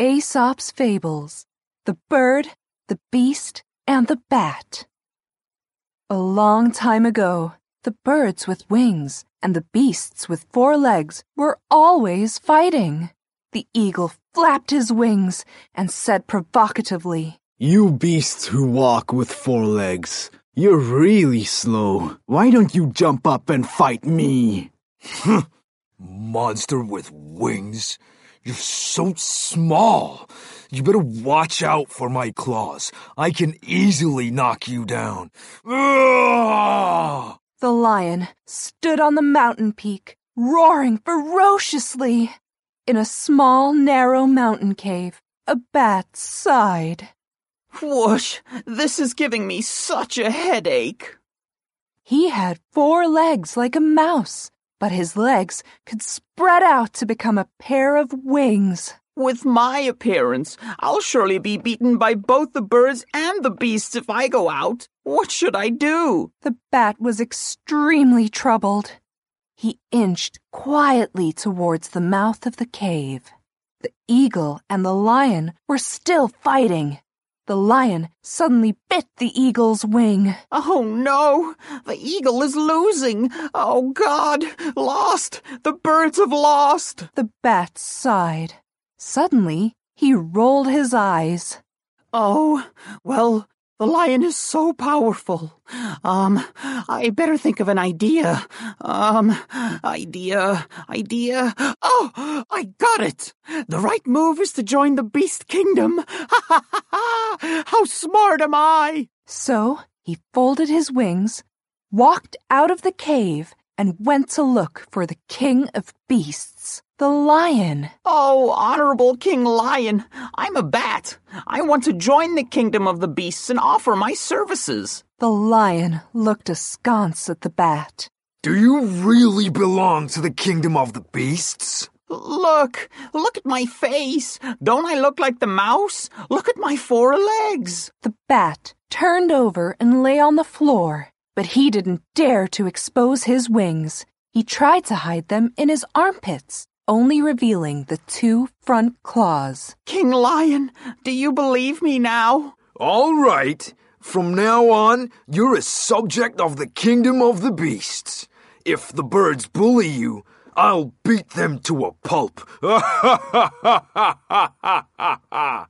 Aesop's Fables The Bird, the Beast, and the Bat. A long time ago, the birds with wings and the beasts with four legs were always fighting. The eagle flapped his wings and said provocatively, You beasts who walk with four legs, you're really slow. Why don't you jump up and fight me? Monster with wings. You're so small. You better watch out for my claws. I can easily knock you down. Ugh! The lion stood on the mountain peak, roaring ferociously. In a small, narrow mountain cave, a bat sighed. Whoosh! This is giving me such a headache. He had four legs like a mouse, but his legs could spread out to become a pair of wings. With my appearance, I'll surely be beaten by both the birds and the beasts if I go out. What should I do? The bat was extremely troubled. He inched quietly towards the mouth of the cave. The eagle and the lion were still fighting. The lion suddenly bit the eagle's wing. Oh no! The eagle is losing! Oh God! Lost! The birds have lost! The bat sighed. Suddenly, he rolled his eyes. Oh, well, the lion is so powerful. Um, I better think of an idea. Um, idea, idea. Oh, I got it! The right move is to join the beast kingdom. Ha ha ha ha! How smart am I? So he folded his wings, walked out of the cave, and went to look for the king of beasts, the lion. Oh, honorable King Lion, I'm a bat. I want to join the kingdom of the beasts and offer my services. The lion looked askance at the bat. Do you really belong to the kingdom of the beasts? Look, look at my face. Don't I look like the mouse? Look at my four legs. The bat turned over and lay on the floor, but he didn't dare to expose his wings. He tried to hide them in his armpits, only revealing the two front claws. King Lion, do you believe me now? All right. From now on, you're a subject of the kingdom of the beasts. If the birds bully you, I'll beat them to a pulp.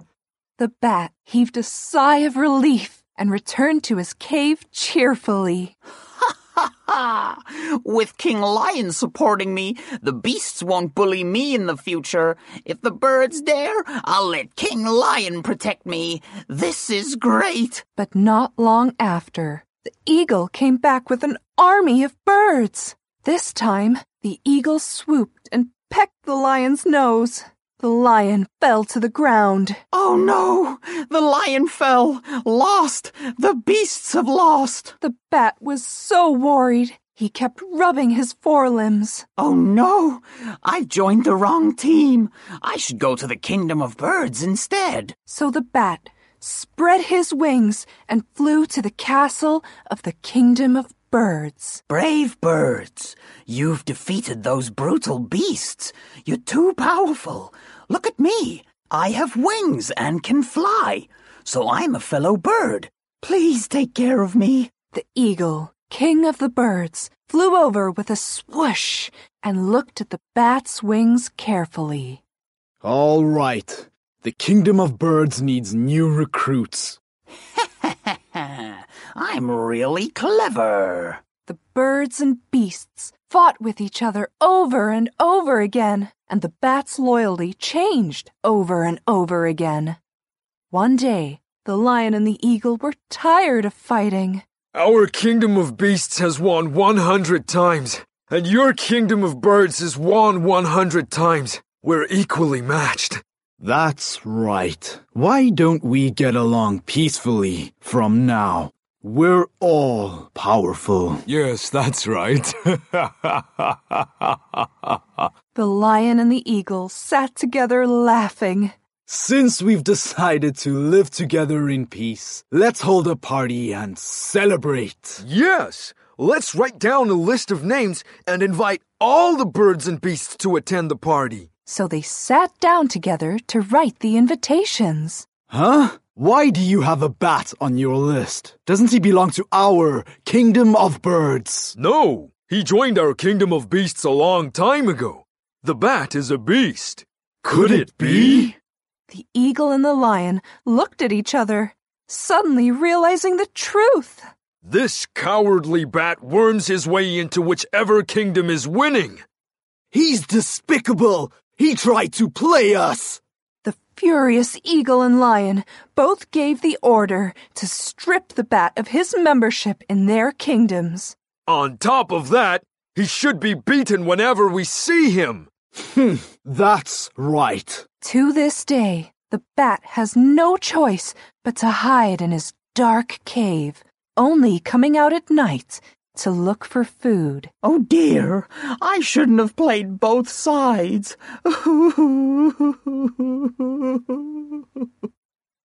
The bat heaved a sigh of relief and returned to his cave cheerfully. Ha! With King Lion supporting me, the beasts won't bully me in the future. If the birds dare, I'll let King Lion protect me. This is great. But not long after, the eagle came back with an army of birds. This time, the eagle swooped and pecked the lion's nose. The lion fell to the ground. Oh no! The lion fell. Lost. The beasts have lost. The bat was so worried, he kept rubbing his forelimbs. Oh no! I joined the wrong team. I should go to the kingdom of birds instead. So the bat spread his wings and flew to the castle of the kingdom of birds. Brave birds, you've defeated those brutal beasts. You're too powerful. Look at me. I have wings and can fly. So I'm a fellow bird. Please take care of me. The eagle, king of the birds, flew over with a swoosh and looked at the bat's wings carefully. All right. The kingdom of birds needs new recruits. I'm really clever. The birds and beasts fought with each other over and over again, and the bat's loyalty changed over and over again. One day, the lion and the eagle were tired of fighting. Our kingdom of beasts has won 100 times, and your kingdom of birds has won 100 times. We're equally matched. That's right. Why don't we get along peacefully from now? We're all powerful. Yes, that's right. The lion and the eagle sat together laughing. Since we've decided to live together in peace, let's hold a party and celebrate. yes, let's write down a list of names and invite all the birds and beasts to attend the party. So they sat down together to write the invitations. Huh? Why do you have a bat on your list? Doesn't he belong to our kingdom of birds? No, he joined our kingdom of beasts a long time ago. The bat is a beast. Could it be? The eagle and the lion looked at each other, suddenly realizing the truth. This cowardly bat worms his way into whichever kingdom is winning. He's despicable. He tried to play us. The furious eagle and lion both gave the order to strip the bat of his membership in their kingdoms. On top of that, he should be beaten whenever we see him. Hmm, that's right. To this day, the bat has no choice but to hide in his dark cave, only coming out at night to look for food. Oh dear, I shouldn't have played both sides.